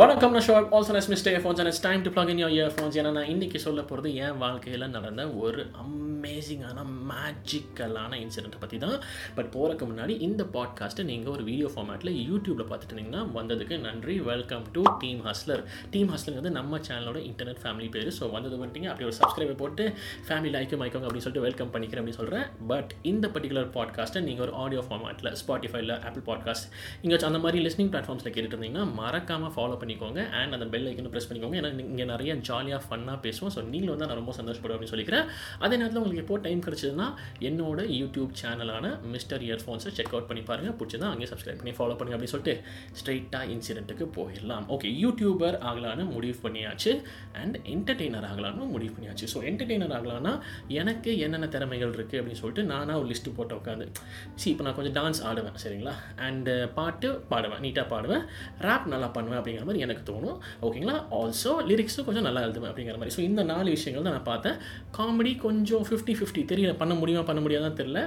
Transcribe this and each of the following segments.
வணக்கம் நான் ஷோப் also Ness mister phones and it's time to plug in ear earphones ஏன்னா நான் இன்றைக்கி சொல்ல போகிறது என் வாழ்க்கையில் நடந்த ஒரு அமேசிங்கான மேஜிக்கலான இன்சிடென்ட்டை பற்றி தான். பட் போகிறக்கு முன்னாடி இந்த பாட்காஸ்ட்டை நீங்கள் ஒரு வீடியோ ஃபார்மேட்டில் யூடியூப்பில் பார்த்துட்டீங்கன்னா வந்ததுக்கு நன்றி. Welcome to team hustler team hustler வந்து நம்ம சேனலோட இன்டர்நெட் ஃபேமிலி பேர். ஸோ வந்தது வந்துட்டீங்க அப்படி ஒரு சப்ஸ்கிரைபர் போட்டு ஃபேமிலி லைக்கும் மைக்கோங்க அப்படின்னு சொல்லிட்டு வெல்கம் பண்ணிக்கிறேன் அப்படின்னு சொல்கிறேன் பட் இந்த பர்டிகுலர் பாட்காஸ்ட்டை நீங்கள் ஒரு ஆடியோ ஃபார்மேட்டில் ஸ்பாட்டிஃபைல ஆப்பிள் பாட்காஸ்ட் இங்கே அந்த மாதிரி லிஸ்னிங் பிளாட்ஃபார்ம்ஸில் கேட்டுட்டு இருந்தீங்கன்னா மறக்காமல் ஃபாலோ பண்ணிக்கோங்க அண்ட் அந்த பெல் ஐக்கனும் ப்ரெஸ் பண்ணிக்கோங்க. ஏன்னா இங்கே நிறைய ஜாலியாக ஃபன்னாக பேசுவோம். ஸோ நீங்களும் வந்து நான் ரொம்ப சந்தோஷப்படுவேன் அப்படின்னு சொல்லிக்கிறேன். அதே நேரத்தில் உங்களுக்கு எப்போ டைம் கிடச்சதுன்னா என்னோட யூடியூப் சேனலான மிஸ்டர் இயர்ஃபோன்ஸை செக் அவுட் பண்ணி பாருங்கள் பிடிச்சதா அங்கேயே சப்ஸ்கிரைப் பண்ணி ஃபாலோ பண்ணுங்க அப்படின்னு சொல்லிட்டு ஸ்ட்ரைட்டாக இன்சிடென்ட்டுக்கு போயிடலாம். ஓகே யூடியூபர் ஆகலான்னு முடிவு பண்ணியாச்சு. அண்ட் என்டர்டெய்னர் ஆகலான்னு முடிவு பண்ணியாச்சு. ஸோ என்டர்டெய்னர் ஆகலான்னா எனக்கு என்னென்ன திறமைகள் இருக்குது அப்படின்னு சொல்லிட்டு நானாக ஒரு லிஸ்ட்டு போட்டு உட்காந்து சி இப்போ நான் கொஞ்சம் டான்ஸ் ஆடுவேன் சரிங்களா? அண்டு uh, பாட்டு பாடுவேன் நீட்டாக பாடுவேன். ரேப் நல்லா பண்ணுவேன் அப்படிங்கிற மாதிரி எனக்கு தோணும். ஓகேங்களா ஆல்சோ லிரிக்ஸும் கொஞ்சம் நல்லா எழுதுவேன் அப்படிங்கிற மாதிரி. ஸோ இந்த நாலு விஷயங்கள் தான் நான் பார்த்தேன். காமெடி கொஞ்சம் ஃபிஃப்டி ஃபிஃப்டி தெரியல பண்ண முடியுமா பண்ண முடியாதான் தெரில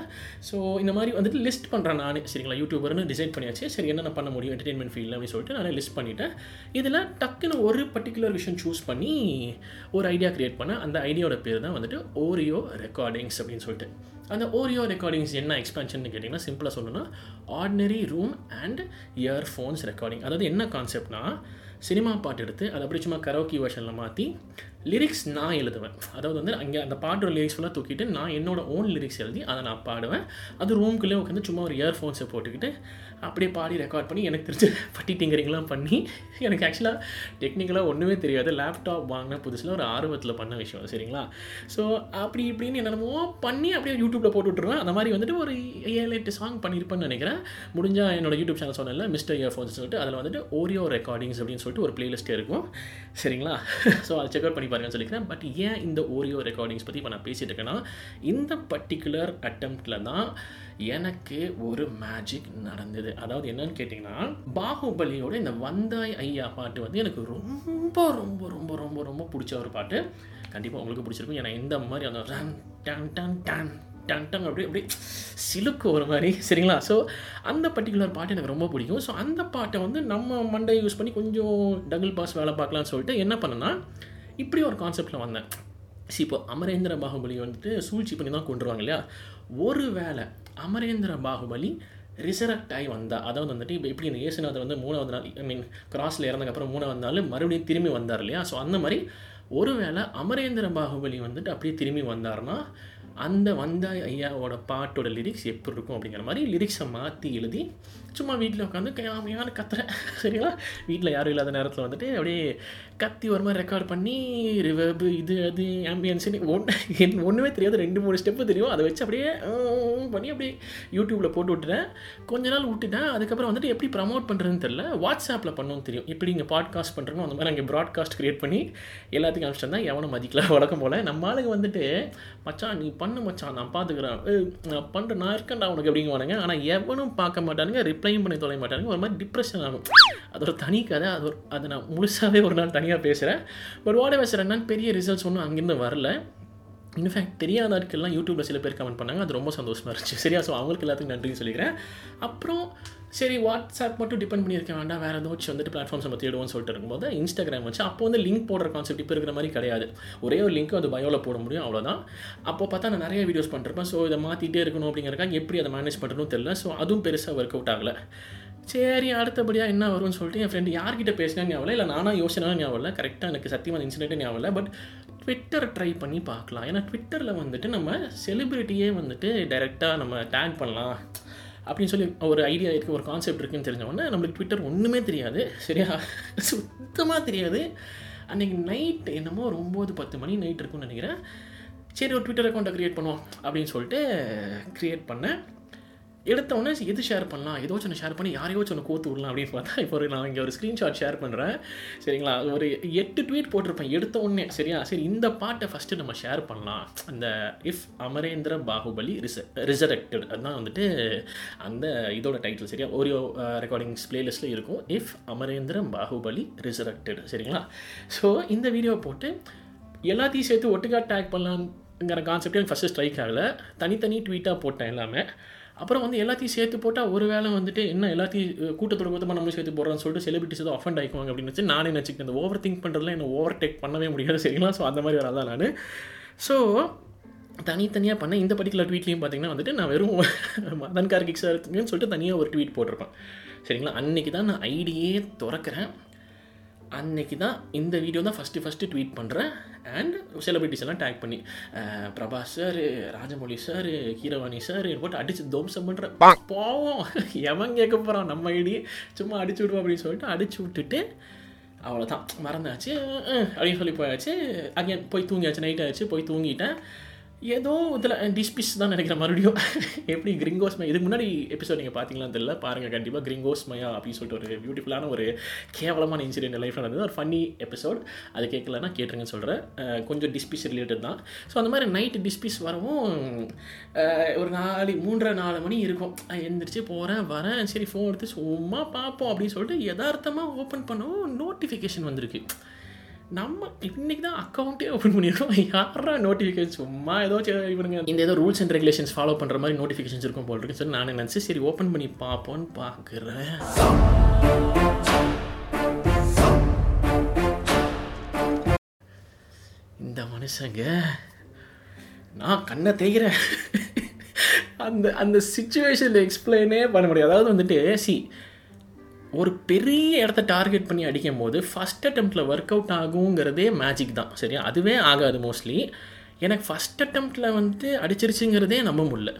ஸோ இந்த மாதிரி வந்துட்டு லிஸ்ட் பண்ணுறேன் நானே. சரிங்களா? யூடியூபர்னு டிசைட் பண்ணியாச்சு. சரி என்னென்ன பண்ண முடியும்? என்டர்டெயின்மெண்ட் ஃபீல்டில் அப்படின்னு சொல்லிட்டு நான் லிஸ்ட் பண்ணிவிட்டேன் இதில் டக்குன்னு ஒரு பர்டிகுலர் விஷயம் சூஸ் பண்ணி ஒரு ஐடியா க்ரியேட் பண்ணேன். அந்த ஐடியாவோட பேர் தான் வந்துட்டு ஓரியோ ரெக்கார்டிங்ஸ் அப்படின்னு சொல்லிட்டு. அந்த ஓரியோ ரெக்கார்டிங்ஸ் என்ன எக்ஸ்பென்ஷன் கேட்டிங்கன்னா சிம்பிளாக சொல்லணும்னா ordinary room and earphones recording அதாவது என்ன கான்செப்ட்னா சினிமா பாட்டு எடுத்து அதை அப்படி சும்மா கரோக்கி வருஷனில் மாற்றி லிரிக்ஸ் நான் எழுதுவேன். அதாவது வந்து அங்கே அந்த பாட்டோட லிரிக்ஸ் ஃபுல்லாக தூக்கிட்டு நான் என்னோட ஓன் லிரிக்ஸ் எழுதி அதை நான் பாடுவேன். அது ரூம்குள்ளே உட்காந்து சும்மா ஒரு இயர்ஃபோன்ஸை போட்டுக்கிட்டு அப்படியே பாடி ரெக்கார்ட் பண்ணி எனக்கு தெரிஞ்ச பட்டி டிங்கரிங்லாம் பண்ணி எனக்கு ஆக்சுவலாக டெக்னிக்கலாக ஒன்றுமே தெரியாது. லேப்டாப் வாங்கின புதுசில் ஒரு ஆர்வத்தில் பண்ண விஷயம் சரிங்களா? ஸோ அப்படி இப்படின்னு என்னென்னமோ பண்ணி அப்படியே யூடியூப்பில் போட்டு விட்ருவேன் அந்த மாதிரி வந்துட்டு ஒரு ஏழு எட்டு சாங் பண்ணியிருப்பேன்னு நினைக்கிறேன். முடிஞ்சால் என்னோட யூடியூப் சேனல் சொன்னல மிஸ்டர் இயர்ஃபோன்ஸ் சொல்லிட்டு அதில் வந்துட்டு ஓரியோ ரெக்கார்டிங்ஸ் அப்படின்னு சொல்லிட்டு ஒரு பிளேலிஸ்ட்டே இருக்கும். சரிங்களா? ஸோ அதை செக் அவுட் பண்ணி பாருங்கன்னு சொல்லிக்கிறேன். பட் ஏன் இந்த ஓரியோ ரெக்கார்டிங்ஸ் பற்றி இப்போ நான் பேசிகிட்டு இருக்கேன்னா இந்த பர்டிகுலர் அட்டம்ப்டில் தான் எனக்கு ஒரு மேஜிக் நடந்தது. அதாவது என்னன்னு கேட்டிங்கன்னா பாகுபலியோட இந்த வந்தாய் ஐயா பாட்டு வந்து எனக்கு ரொம்ப ரொம்ப ரொம்ப ரொம்ப ரொம்ப பிடிச்ச ஒரு பாட்டு. கண்டிப்பாக உங்களுக்கு பிடிச்சிருக்கும். ஏன்னா இந்த மாதிரி அந்த ரன் டன் டன் டன் டன் டன் அப்படி அப்படி சிலுக்கு ஒரு மாதிரி. சரிங்களா? ஸோ அந்த பர்டிகுலர் பாட்டு எனக்கு ரொம்ப பிடிக்கும். ஸோ அந்த பாட்டை வந்து நம்ம மண்டை யூஸ் பண்ணி கொஞ்சம் டபுள் பாஸ் வேலை பார்க்கலாம்னு சொல்லிட்டு என்ன பண்ணேன்னா இப்படி ஒரு கான்செப்டில் வந்தேன். சி இப்போ அமரேந்திர பாகுபலி வந்துட்டு சூழ்ச்சி பண்ணி தான் கொண்டுருவாங்க இல்லையா? ஒரு வேளை அமரேந்திர பாகுபலி ரிசரக்ட் ஆகி வந்தா அதாவது வந்துட்டு இப்போ எப்படி இந்த இயேசுநாதர் வந்து மூணாவது நாள் ஐ மீன் கிராஸில் இறந்ததுக்கப்புறம் மூணாவது நாள் மறுபடியும் திரும்பி வந்தார் இல்லையா? ஸோ அந்த மாதிரி ஒருவேளை அமரேந்திர பாகுபலி வந்துட்டு அப்படியே திரும்பி வந்தார்னா அந்த வந்தாய் ஐயாவோட பாட்டோட லிரிக்ஸ் எப்படி இருக்கும் அப்படிங்கிற மாதிரி லிரிக்ஸை மாற்றி எழுதி சும்மா வீட்டில் உட்காந்து கையாமையான கத்துறேன் சரிங்களா? வீட்டில் யாரும் இல்லாத நேரத்தில் வந்துட்டு அப்படியே கத்தி ஒரு மாதிரி ரெக்கார்ட் பண்ணி ரிவர்பு இது அது ஆம்பியன்ஸ்னு ஒன்று ஒன்றுமே தெரியாது. ரெண்டு மூணு ஸ்டெப்பு தெரியும். அதை வச்சு அப்படியே பண்ணி அப்படியே யூடியூப்பில் போட்டு விட்டுட்டேன். கொஞ்ச நாள் விட்டுட்டேன். அதுக்கப்புறம் வந்துட்டு எப்படி ப்ரமோட் பண்ணுறதுன்னு தெரில வாட்ஸ்அப்பில் பண்ணணும்னு தெரியும். எப்படி இங்கே பாட்காஸ்ட் பண்ணுறோமோ அந்த மாதிரி அங்கே ப்ராட்காஸ்ட் க்ரியேட் பண்ணி எல்லாத்துக்கும் அனுப்பிச்சிட்டு தான் எவனும் மதிக்கலாம் வழக்கம் போல். நம்ம ஆளுங்க வந்துட்டு மச்சான் நீ பண்ணு மச்சான் நான் பார்த்துக்கிறேன் நான் பண்ணுறேன் நான் இருக்கேன்டா உனக்கு அப்படிங்குவானுங்க. ஆனால் எவனும் பார்க்க மாட்டானுங்க ரிப்ளையும் பண்ணி தொலை மாட்டானுங்க. ஒரு மாதிரி டிப்ரெஷன் ஆகும். அது ஒரு தனி கதை. அது ஒரு அதை நான் முழுசாகவே ஒரு நாள் தனியாக பேசுகிறேன் பட் வாட் எவர் பெரிய ரிசல்ட்ஸ் ஒன்றும் அங்கேருந்து வரல. இன்ஃபேக்ட் தெரியாத ஆட்கள்லாம் யூடியூப்பில் சில பேர் கமெண்ட் பண்ணாங்க. அது ரொம்ப சந்தோஷமாக இருந்துச்சு. சரியா? ஸோ அவங்களுக்கு எல்லாத்துக்கும் நன்றின்னு சொல்லிக்கிறேன். அப்புறம் சரி வாட்ஸ்அப் மட்டும் டிபெண்ட் பண்ணியிருக்க வேண்டாம். வேறு ஏதாச்சும் வந்துட்டு பிளாட்ஃபார்ம்ஸ் நம்ம தேடுவோம்னு சொல்லிட்டு இருக்கும்போது இன்ஸ்டாகிராம் வச்சு அப்போ வந்து லிங்க் போடுற கான்செப்ட் இப்போ இருக்கிற மாதிரி கிடையாது. ஒரே ஒரு லிங்க் அது பயோவில் போட முடியும் அவ்வளோதான் அப்போ பார்த்தா நான் நிறைய வீடியோஸ் பண்ணிருப்பேன். ஸோ இதை மாற்றிட்டே இருக்கணும் அப்படிங்கிறக்காக எப்படி அதை மேனேஜ் பண்ணுறதுன்னு தெரியல. ஸோ அதுவும் பெருசாக ஒர்க் அவுட் ஆகலை. சரி அடுத்தபடியாக என்ன வரும்னு சொல்லிட்டு என் ஃப்ரெண்டு யார்கிட்ட பேசினா ஞாபகம் இல்லை. நானாக யோசனா ஞாபகம் இல்லை. கரெக்டாக எனக்கு சத்தியமான இன்சிடென்ட் ஞாபகம் இல்லை. பட் ட்விட்டர் ட்ரை பண்ணி பார்க்கலாம். ஏன்னா ட்விட்டரில் வந்துட்டு நம்ம செலிப்ரிட்டியே வந்துட்டு டைரெக்டாக நம்ம டேக் பண்ணலாம். அப்படின்னு சொல்லி ஒரு ஐடியா இருக்குது ஒரு கான்செப்ட் இருக்குன்னு தெரிஞ்சவொடனே நம்மளுக்கு ட்விட்டர் ஒன்றுமே தெரியாது. சரியா? சுத்தமாக தெரியாது. அன்றைக்கி நைட் என்னமோ ஒரு ஒம்பது பத்து மணி நைட் இருக்கும்னு நினைக்கிறேன். சரி ஒரு ட்விட்டர் அக்கௌண்ட்டை க்ரியேட் பண்ணுவோம் அப்படின்னு சொல்லிட்டு க்ரியேட் பண்ணேன். எடுத்த உடனே எது ஷேர் பண்ணலாம் ஏதோ ஒன்று ஷேர் பண்ணி யாரையோ ஒன்று கோத்து விடலாம் அப்படின்னு பார்த்தா இப்போ ஒரு நான் இங்கே ஒரு ஸ்க்ரீன்ஷாட் ஷேர் பண்ணுறேன் சரிங்களா? ஒரு எட்டு ட்வீட் போட்டிருப்பேன். எடுத்த உடனே சரியா? சரி இந்த பாட்டை ஃபஸ்ட்டு நம்ம ஷேர் பண்ணலாம். அந்த இஃப் அமரேந்திர பாகுபலி ரிச ரிசரக்டட் அதுதான் வந்துட்டு அந்த இதோட டைட்டில் சரியா? ஒரு ரெக்கார்டிங்ஸ் பிளேலிஸ்ட்டில் இருக்கும். இஃப் அமரேந்திர பாகுபலி ரிசரக்டட் சரிங்களா? ஸோ இந்த வீடியோ போட்டு எல்லாத்தையும் சேர்த்து ஒட்டுக்கா டேக் பண்ணலாங்கிற கான்செப்டே எனக்கு ஃபஸ்ட்டு ஸ்ட்ரைக் ஆகலை? தனித்தனி ட்வீட்டாக போட்டேன் எல்லாமே. அப்புறம் வந்து எல்லாத்தையும் சேர்த்து போட்டால் ஒரு வேளை வந்துட்டு என்ன எல்லாத்தையும் கூட்டத்தோட கூட்டமாக நம்மளும் சேர்த்து போடுறோம்னு சொல்லிட்டு செலிபிரிட்டிஸ் ஏதோ அஃபண்ட் ஆகிக்குவாங்க அப்படின்னு வச்சு நானே நினச்சிக்கிட்டேன். இந்த ஓவர் திங்க் பண்ணுறதுல என்ன ஓவர் டேக் பண்ணவே முடியாது சரிங்களா? ஸோ அந்த மாதிரி வராதான் நான். ஸோ தனித்தனியாக பண்ண இந்த பர்டிகுலர் ட்வீட்லேயும் பார்த்தீங்கன்னா வந்துட்டு நான் வெறும் மதன் கார்கிக் சார்னு சொல்லிட்டு தனியாக ஒரு ட்வீட் போட்டிருப்பேன். சரிங்களா? அன்னைக்கு தான் நான் ஐடியே திறக்கிறேன். அன்னைக்கு தான் இந்த வீடியோ தான் ஃபஸ்ட்டு ஃபஸ்ட்டு ட்வீட் பண்ணுறேன் அண்ட் செலிபிரிட்டிஸ் எல்லாம் டேக் பண்ணி Prabhas sir Rajamouli sir Keeravani sir போட்டு அடித்து தோம்சம் பண்ணுற போவோம் எவன் கேட்க போகிறான் நம்ம ஐடி சும்மா அடிச்சு விடுவோம் அப்படின்னு சொல்லிட்டு அடிச்சு விட்டுட்டு அவ்வளோதான் மறந்தாச்சு அப்படின்னு சொல்லி போயாச்சு. அகைன் போய் தூங்கியாச்சு நைட் ஆச்சு போய் தூங்கிட்டேன். ஏதோ இதில் டிஸ்பிஸ் தான் நினைக்கிறேன் மறுபடியும். எப்படி கிரிங்கோஸ்மயா? இதுக்கு முன்னாடி எபிசோட் நீங்கள் பார்த்தீங்களான்னு தெரியல. பாருங்கள் கண்டிப்பாக கிரிங்கோஸ்மயா அப்படின்னு சொல்லிட்டு ஒரு பியூட்டிஃபுல்லான ஒரு கேவலமான இன்சிடென்ட் லைஃப்பில் நடந்தது. ஒரு ஃபன்னி எபிசோட் அது கேட்கலன்னா கேட்டுருங்கன்னு சொல்கிறேன் கொஞ்சம் டிஸ்பிஸ் ரிலேட்டட் தான். ஸோ அந்த மாதிரி நைட்டு டிஸ்பிஸ் வரவும் ஒரு நாலு மூன்றரை நாலு மணி இருக்கும். எந்திரிச்சு போகிறேன் வரேன். சரி ஃபோன் எடுத்து சும்மா பார்ப்போம் அப்படின்னு சொல்லிட்டு யதார்த்தமாக ஓப்பன் பண்ணவும் நோட்டிஃபிகேஷன் வந்திருக்கு. நம்ம இன்னைக்கு தான் அக்கௌண்ட்டே ஓப்பன் பண்ணியிருக்கோம். யாரா நோட்டிஃபிகேஷன் சும்மா ஏதோ இவனுங்க இந்த ஏதோ ரூல்ஸ் அண்ட் ரெகுலேஷன்ஸ் ஃபாலோ பண்ணுற மாதிரி நோட்டிஃபிகேஷன்ஸ் இருக்கும் போல் இருக்கு. சரி நான் நினச்சி சரி ஓப்பன் பண்ணி பார்ப்போன்னு பார்க்குறேன். இந்த மனுஷங்க நான் கண்ணை தேய்கிறேன் அந்த அந்த சுச்சுவேஷனில் எக்ஸ்பிளைனே பண்ண முடியாது. அதாவது வந்துட்டு சி ஒரு பெரிய இடத்த டார்கெட் பண்ணி அடிக்கும் போது ஃபஸ்ட் அட்டம்ப்டில் ஒர்க் அவுட் ஆகுங்கிறதே மேஜிக் தான் சரியா? அதுவே ஆகாது மோஸ்ட்லி எனக்கு ஃபஸ்ட் அட்டம்ப்டில் வந்து அடிச்சிருச்சுங்கிறதே நம்ப முடியல.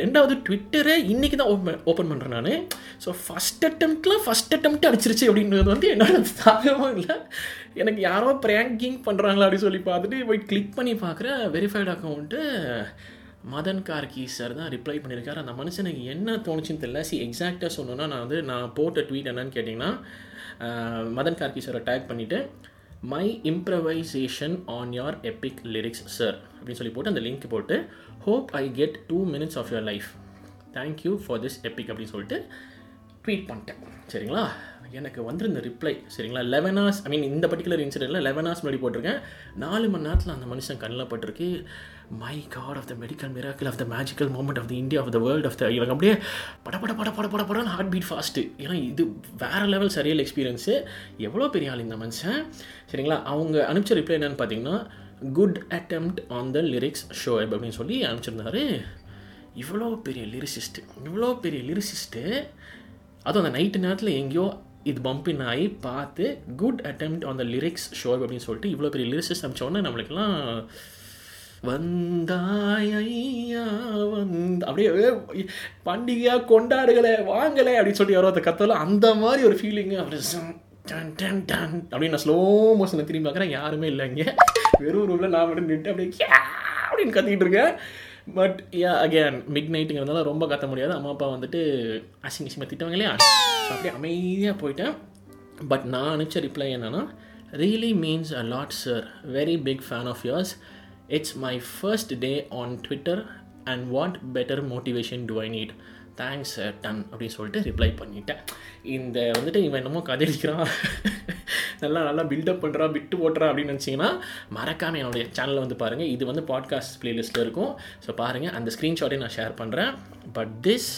ரெண்டாவது ட்விட்டரை இன்றைக்கி தான் ஓப்பன் ஓப்பன் பண்ணுறேன் நான். ஸோ ஃபஸ்ட் அட்டம்ப்டில் ஃபஸ்ட் அட்டம்ப்ட் அடிச்சிருச்சு அப்படின்றது வந்து என்னோட தாகவும் இல்லை. எனக்கு யாரோ ப்ராங்கிங் பண்ணுறாங்களா அப்படின்னு சொல்லி பார்த்துட்டு போய் கிளிக் பண்ணி பார்க்குற verified account Madhan Karky sir தான் ரிப்ளை பண்ணியிருக்காரு. அந்த மனுஷனுக்கு என்ன தோணுச்சுன்னு தெரியல. சி எக்ஸாக்டாக சொன்னோன்னா நான் வந்து நான் போட்ட ட்வீட் என்னன்னு கேட்டிங்கன்னா மதன் கார்கி சாரை டேக் பண்ணிவிட்டு my improvisation on your epic lyrics sir அப்படின்னு சொல்லி போட்டு அந்த லிங்க் போட்டு hope I get two minutes of your life thank you for this epic அப்படின்னு சொல்லிட்டு ட்வீட் பண்ணிட்டேன். சரிங்களா? எனக்கு வந்திருந்த ரிப்ளை சரிங்களா? லெவன் ஹவர்ஸ் ஐ மீன் இந்த பர்டிகுலர் இன்சிடென்ட்டில் லெவன் ஹவர்ஸ் முன்னாடி போட்டிருக்கேன். நாலு மணி நேரத்தில் அந்த மனுஷன் கண்ணில் பட்டிருக்கு. My God of the medical miracle of the magical moment of the India of the world of the எனக்கு அப்படியே பட பட பட பட பட படம் ஹார்ட் பீட் ஃபாஸ்ட்டு ஏன்னா இது வேறு லெவல் சரியல் எக்ஸ்பீரியன்ஸு எவ்வளோ பெரிய ஆள் இந்த மனுஷன்? சரிங்களா? அவங்க அனுப்பிச்ச ரிப்ளை என்னன்னு பார்த்தீங்கன்னா good attempt on the lyrics show அப்படின்னு சொல்லி அனுப்பிச்சிருந்தாரு. இவ்வளோ பெரிய லிரிசிஸ்ட்டு இவ்வளோ பெரிய லிரிசிஸ்ட்டு அதுவும் அந்த நைட்டு நேரத்தில் எங்கேயோ இது பம்பின் ஆகி பார்த்து good attempt on the lyrics show அப்படின்னு சொல்லிட்டு இவ்வளோ பெரிய லிரிசிஸ்ட் அனுப்பிச்சோன்னே நம்மளுக்கெல்லாம் வந்தாய் ஐயா வந்த அப்படியே பண்டிகையாக கொண்டாடுகளை வாங்கலை அப்படின்னு சொல்லி யாரோ அதை கத்தலாம் அந்த மாதிரி ஒரு ஃபீலிங்கு அப்படி டன் டன் டன் அப்படின்னு நான் ஸ்லோ மோஷனில் திரும்பி பார்க்குறேன். யாருமே இல்லை இங்கே. வெறும் ரூமில் நான் மட்டும் நின்று அப்படியே "யா" அப்படின்னு கத்திக்கிட்டு இருக்கேன். பட் யா அகேன் மிட் நைட்டுங்கிறதுனால ரொம்ப கத்த முடியாது. அம்மா அப்பா வந்துட்டு அசிங்க அசிங்கமாக திட்டுவாங்க இல்லையா? அப்படியே அமைதியாக போயிட்டேன். பட் நான் அனுப்பிச்ச ரிப்ளை என்னென்னா really means a lot sir very big fan of yours it's my first day on Twitter and what better motivation to I need thanks ton அப்படின்னு சொல்லிட்டு ரிப்ளை பண்ணிட்டேன். இந்த வந்துட்டு இவன் என்னமோ கதைக்கிறான் நல்லா நல்லா பில்டப் பண்ணுறான் விட்டு போட்டுறான் அப்படின்னு நினச்சிங்கன்னா மறக்காமல் என்னுடைய சேனலில் வந்து பாருங்கள் இது வந்து பாட்காஸ்ட் ப்ளேலிஸ்ட்டில் இருக்கும். ஸோ பாருங்கள் அந்த ஸ்க்ரீன்ஷாட்டை நான் ஷேர் பண்ணுறேன் but this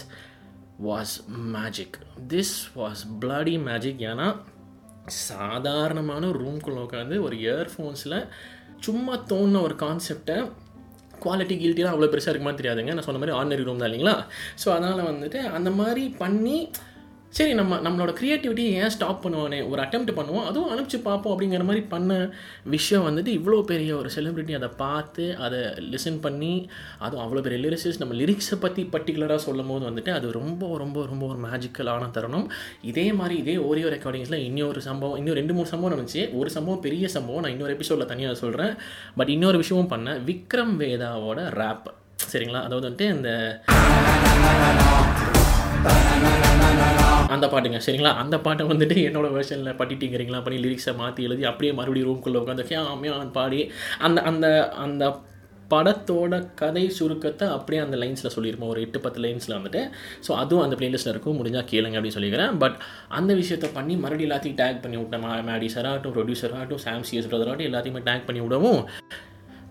was magic this was bloody magic ஏன்னா சாதாரணமான ரூம்குள்ளே உட்காந்து ஒரு இயர்ஃபோன்ஸில் சும்மா தோணுன ஒரு கான்செப்டை குவாலிட்டி கில்ட்டிலாம் அவ்வளோ பெருசாக இருக்குமா தெரியாதுங்க. நான் சொன்ன மாதிரி ஆர்டினரி ரூம் தான் இல்லைங்களா? ஸோ அதனால் வந்துட்டு அந்த மாதிரி பண்ணி சரி நம்ம நம்மளோட க்ரியேட்டிவிட்டியை ஏன் ஸ்டாப் பண்ணுவானே ஒரு அட்டம் பண்ணுவோம் அதுவும் அனுப்பிச்சு பார்ப்போம் அப்படிங்கிற மாதிரி பண்ண விஷயம் வந்துட்டு இவ்வளோ பெரிய ஒரு செலிப்ரிட்டி அதை பார்த்து அதை லிசன் பண்ணி அதுவும் அவ்வளோ பெரிய லிரிக்ஸஸ் நம்ம லிரிக்ஸை பற்றி பர்டிகுலராக சொல்லும் போது வந்துட்டு அது ரொம்ப ரொம்ப ரொம்ப ஒரு மேஜிக்கலான தருணம். இதே மாதிரி இதே ஓரியோ ரெக்கார்டிங்ஸில் இன்னொரு சம்பவம் இன்னும் ரெண்டு மூணு சம்பவம் நடந்துச்சு. ஒரு சம்பவம் பெரிய சம்பவம் நான் இன்னொரு எபிசோடில் தனியாக சொல்கிறேன் பட் இன்னொரு விஷயமும் பண்ணேன். விக்ரம் வேதாவோட ரேப் சரிங்களா? அதாவது வந்துட்டு இந்த அந்த பாட்டுங்க சரிங்களா? அந்த பாட்டை வந்துட்டு என்னோட வெர்ஷனில் பட்டிட்டிங்கிறீங்களா பண்ணி லிரிக்ஸை மாற்றி எழுதி அப்படியே மறுபடியும் ரூம்குள்ளே உட்காந்து கேமியான் பாடி அந்த அந்த அந்த படத்தோட கதை சுருக்கத்தை அப்படியே அந்த லைன்ஸில் சொல்லியிருப்போம் ஒரு எட்டு பத்து லைன்ஸில் வந்துட்டு. ஸோ அதுவும் அந்த பிளேலிஸ்ட்டில் இருக்கும். முடிஞ்சால் கேளுங்க அப்படின்னு சொல்லிக்கிறேன். பட் அந்த விஷயத்தை பண்ணி மறுபடியும் எல்லாத்தையும் டேக் பண்ணி விட்டேன் மேடி சராகட்டும் ப்ரொடியூசர் சாம் சிஎஸ் ஆகட்டும் எல்லாத்தையுமே டேக் பண்ணி விடவும்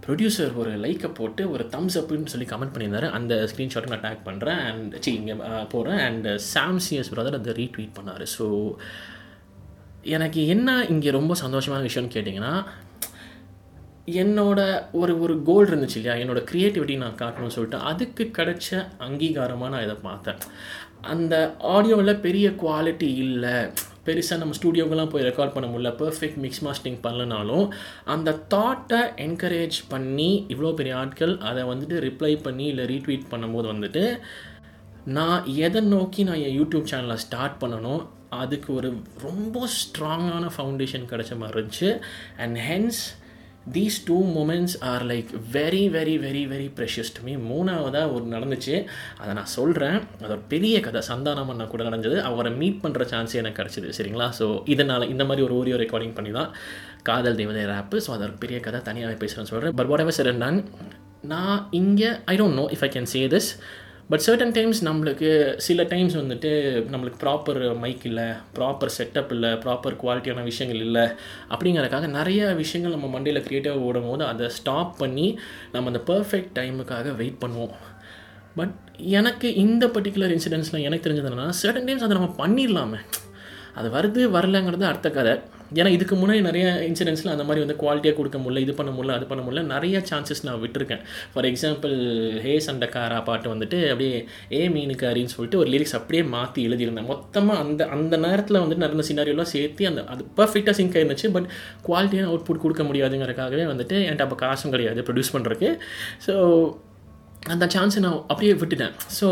ப்ரொடியூசர் ஒரு லைக்கை போட்டு ஒரு தம்ஸ் அப்புன்னு சொல்லி கமெண்ட் பண்ணியிருந்தாரு. அந்த ஸ்க்ரீன்ஷாட்டை நான் டேக் பண்ணுறேன் அண்ட் சி இங்கே போகிறேன் அண்ட் சாம்சியஸ் பிரதர் அதை ரீட்வீட் பண்ணார். ஸோ எனக்கு என்ன இங்கே ரொம்ப சந்தோஷமான விஷயம்னு கேட்டிங்கன்னா என்னோட ஒரு ஒரு கோல் இருந்துச்சு இல்லையா? என்னோட க்ரியேட்டிவிட்டி நான் காட்டணும்னு சொல்லிட்டு அதுக்கு கிடைச்ச அங்கீகாரமாக நான் இதை பார்த்தேன். அந்த ஆடியோவில் பெரிய குவாலிட்டி இல்லை. பெருசாக நம்ம ஸ்டூடியோக்கெல்லாம் போய் ரெக்கார்ட் பண்ண முடியல. பர்ஃபெக்ட் மிக்ஸ் மாஸ்டிங் பண்ணலனாலும் அந்த தாட்டை என்கரேஜ் பண்ணி இவ்வளோ பெரிய ஆட்கள் அதை வந்துட்டு ரிப்ளை பண்ணி இல்லை ரீட்வீட் பண்ணும்போது வந்துட்டு நான் எதை நோக்கி நான் என் யூடியூப் சேனலை ஸ்டார்ட் பண்ணணும் அதுக்கு ஒரு ரொம்ப ஸ்ட்ராங்கான ஃபவுண்டேஷன் கிடச்ச மாதிரி இருந்துச்சு. And hence these two moments are like very very very very precious to me மூணாவதாக ஒரு நடந்துச்சு. அதை நான் சொல்கிறேன் அது ஒரு பெரிய கதை. சந்தானமன்னா கூட நடந்தது. அவரை மீட் பண்ணுற சான்ஸ் எனக்கு கிடச்சிது. சரிங்களா? ஸோ இதனால் இந்த மாதிரி ஒரு ஓரியோ ரெக்கார்டிங் பண்ணி தான் காதல் தேவதை ரேப்பு ஸோ அது ஒரு பெரிய கதை. தனியாக பேசுகிறேன்னு சொல்கிறேன் பட் வாட் எவர் நான் நான் இங்கே I don't know if I can say this but certain times நம்மளுக்கு சில டைம்ஸ் வந்துட்டு நம்மளுக்கு ப்ராப்பர் மைக் இல்லை ப்ராப்பர் செட்டப் இல்லை ப்ராப்பர் குவாலிட்டியான விஷயங்கள் இல்லை அப்படிங்கிறதுக்காக நிறைய விஷயங்கள் நம்ம மண்டையில் க்ரியேட்டிவாக ஓடும் போது அதை ஸ்டாப் பண்ணி நம்ம அந்த பர்ஃபெக்ட் டைமுக்காக வெயிட் பண்ணுவோம். பட் எனக்கு இந்த பர்டிகுலர் இன்சிடென்ட்ஸில் எனக்கு தெரிஞ்சது என்னென்னா சர்டன் டைம்ஸ் அதை நம்ம பண்ணிடலாமே. அது வருது வரலங்கிறது அடுத்த கதை. ஏன்னா இதுக்கு முன்னாடி நிறைய இன்சிடென்ட்ஸில் அந்த மாதிரி வந்து குவாலிட்டியாக கொடுக்க முடியல இது பண்ண முடியல அது பண்ண முடியல நிறைய சான்சஸ் நான் விட்டுருக்கேன். ஃபார் எக்ஸாம்பிள் ஹே சண்டக்காரா பாட்டு வந்துட்டு அப்படியே ஏ மீனுக்காரின்னு சொல்லிட்டு ஒரு லிரிக்ஸ் அப்படியே மாற்றி எழுதியிருந்தேன். மொத்தமாக அந்த அந்த நேரத்தில் வந்துட்டு நடந்த சினாரியெல்லாம் சேர்த்து அந்த அது பர்ஃபெக்டாக சிங்க் ஆயிருந்துச்சு. பட் குவாலிட்டியான அவுட்புட் கொடுக்க முடியாதுங்கிறக்காகவே வந்துட்டு என்கிட்ட அப்போ காசும் கிடையாது ப்ரொடியூஸ் பண்ணுறதுக்கு ஸோ அந்த சான்ஸை நான் அப்படியே விட்டுட்டேன். ஸோ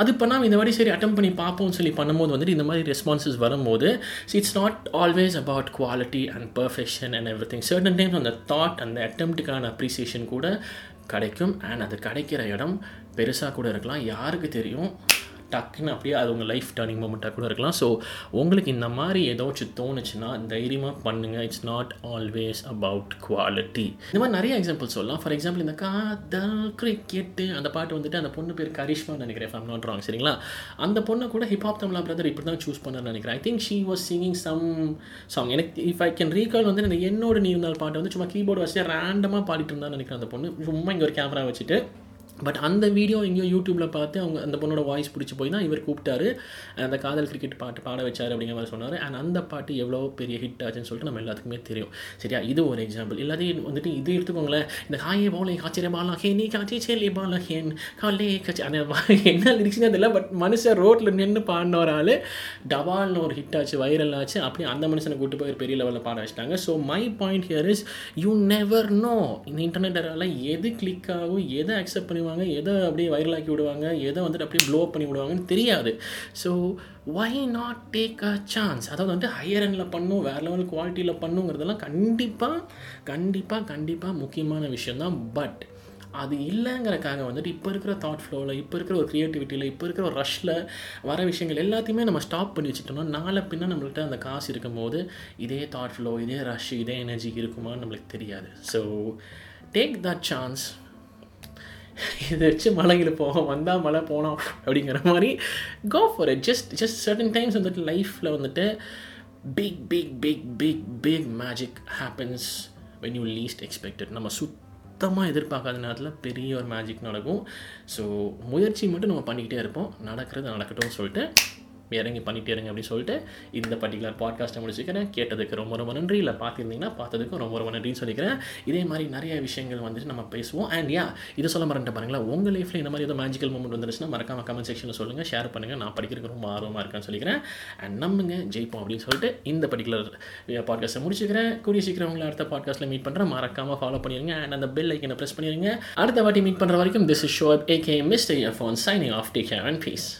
அது பண்ணாமல் இந்த மாதிரி சரி அட்டம் பண்ணி பார்ப்போம்னு சொல்லி பண்ணும்போது வந்துட்டு இந்த மாதிரி ரெஸ்பான்சஸ் வரும்போது it's not always about quality and perfection and everything certain times அந்த தாட் அந்த அட்டம்ப்டுக்கான அப்ரிசியேஷன் கூட கிடைக்கும். அண்ட் அது கிடைக்கிற இடம் பெருசாக கூட இருக்கலாம். யாருக்கு தெரியும்? டக்குன்னு அப்படியே அது உங்கள் லைஃப் டர்னிங் மூமெண்ட்டாக கூட இருக்கலாம். ஸோ உங்களுக்கு இந்த மாதிரி ஏதாச்சும் தோணுச்சுன்னா தைரியமாக பண்ணுங்கள் it's not always about quality இந்த மாதிரி நிறைய எக்ஸாம்பிள் சொல்லலாம். ஃபார் எக்ஸாம்பிள் இந்த காதல் கிரிக்கெட்டு அந்த பாட்டு வந்துட்டு அந்த பொண்ணு பேர் கரிஷ்மா நினைக்கிறேன் ஃபேம் நாட் ராங் சரிங்களா? அந்த பொண்ணை கூட ஹிப்ஹாப் தமிழா பிரதர் இப்படி தான் சூஸ் பண்ணார்னு நினைக்கிறேன். I think she was singing some song எனக்கு இஃப் ஐ கேன் ரீகால் வந்து என்னோட நீ இருந்தால் பாட்டு வந்து சும்மா கீபோர்டு வச்சு ரேண்டமாக பாடிட்டு இருந்தான்னு நினைக்கிறேன் அந்த பொண்ணு. சும்மா இங்கே ஒரு கேமரா வச்சுட்டு பட் அந்த வீடியோ எங்கேயோ யூடியூப்பில் பார்த்து அவங்க அந்த பொண்ணோட வாய்ஸ் பிடிச்சி போய் தான் இவர் கூப்பிட்டாரு. அந்த காதல் கிரிக்கெட் பாட்டு பாட வச்சார் அப்படிங்கிற மாதிரி சொன்னார். அண்ட் அந்த பாட்டு எவ்வளோ பெரிய ஹிட் ஆச்சுன்னு சொல்லிட்டு நம்ம எல்லாத்துக்குமே தெரியும். சரியா? இது ஒரு எக்ஸாம்பிள் எல்லாத்தையும் வந்துட்டு இது எடுத்துக்கோங்களேன். இந்த காயே போலே காய்ச்சலே பாலா ஹே நீ காய்ச்சி சேலி பாலா ஹேன் காலே காய்ச்சி. அந்த என்ன லிரிக்ஸ்னே தெரியல பட் மனுஷன் ரோட்டில் நின்று பாடின ஒரு ஆள். டவால்னு ஒரு ஹிட் ஆச்சு வைரல் ஆச்சு. அப்படி அந்த மனுஷனை கூட்டு போய் பெரிய லெவலில் பாட வச்சிட்டாங்க. So my point here is you never know இந்த இன்டர்நெட் எது கிளிக் ஆகும் எதை அக்செப்ட் பண்ணுவாங்க பண்ணுவாங்க எதை அப்படியே வைரலாக்கி விடுவாங்க எதை வந்துட்டு அப்படியே ப்ளோ பண்ணி விடுவாங்கன்னு தெரியாது. So why not take a chance அதாவது வந்துட்டு ஹையர் எண்டில் பண்ணும் வேறு லெவல் குவாலிட்டியில் பண்ணுங்கிறதெல்லாம் கண்டிப்பாக கண்டிப்பாக கண்டிப்பாக முக்கியமான விஷயந்தான் பட் அது இல்லைங்கிறக்காக வந்துட்டு இப்போ இருக்கிற தாட் ஃப்ளோவில் இப்போ இருக்கிற ஒரு க்ரியேட்டிவிட்டியில் இப்போ இருக்கிற ஒரு ரஷ்ஷில் வர விஷயங்கள் எல்லாத்தையுமே நம்ம ஸ்டாப் பண்ணி வச்சுட்டோம்னா நாளை பின்ன நம்மள்கிட்ட அந்த காசு இருக்கும்போது இதே தாட் ஃப்ளோ இதே ரஷ் இதே எனர்ஜி இருக்குமான்னு நம்மளுக்கு தெரியாது. ஸோ டேக் தட் சான்ஸ் இதை வச்சு மலையில் போகும் வந்தால் மழை போனோம் அப்படிங்கிற மாதிரி go for it just just certain times வந்துட்டு லைஃப்பில் வந்துட்டு big big big big big magic happens when you least expected நம்ம சுத்தமாக எதிர்பார்க்காத நேரத்தில் பெரிய ஒரு மேஜிக் நடக்கும். ஸோ முயற்சி மட்டும் நம்ம பண்ணிக்கிட்டே இருப்போம். நடக்கிறது நடக்கட்டும்னு சொல்லிட்டு இறங்கி பண்ணிகிட்டே இருங்க அப்படின்னு சொல்லிட்டு இந்த பர்டிகுலர் பாட்காஸ்ட்டை முடிச்சுக்கிறேன். கேட்டதுக்கு ரொம்ப ரொம்ப நன்றி. இல்லை பார்த்துருந்தீங்கன்னா பார்த்ததுக்கும் ரொம்ப ரொம்ப நன்றின்னு சொல்லிக்கிறேன். இதே மாதிரி நிறைய விஷயங்கள் வந்துட்டு நம்ம பேசுவோம். அண்ட் யா இது சொல்ல மறந்துட்டு பாருங்களா உங்கள் லைஃப்பில் இந்த மாதிரி ஏதோ மேஜிக்கல் மூமெண்ட் வந்துருச்சுன்னா மறக்காம கமெண்ட் செக்ஷனில் சொல்லுங்கள் ஷேர் பண்ணுங்கள் நான் படிக்கிறதுக்கு ரொம்ப ஆர்வமாக இருக்கேன்னு சொல்லிக்கிறேன். அண்ட் நம்புங்க. ஜெயிப்போம் அப்படின்னு சொல்லிட்டு இந்த பர்டிகுலர் பாட்காஸ்ட்டை முடிச்சுக்கிறேன். கூடிய சீக்கிரம் உங்களை அடுத்த பாட்காஸ்ட்டில் மீட் பண்ணுறேன் மறக்காமல் ஃபாலோ பண்ணிடுங்க அண்ட் அந்த பெல் ஐக்கனை ப்ரெஸ் பண்ணிடுங்க அடுத்த வாட்டி மீட் பண்ணுற வரைக்கும் this is show AK mister earphone signing off take care and peace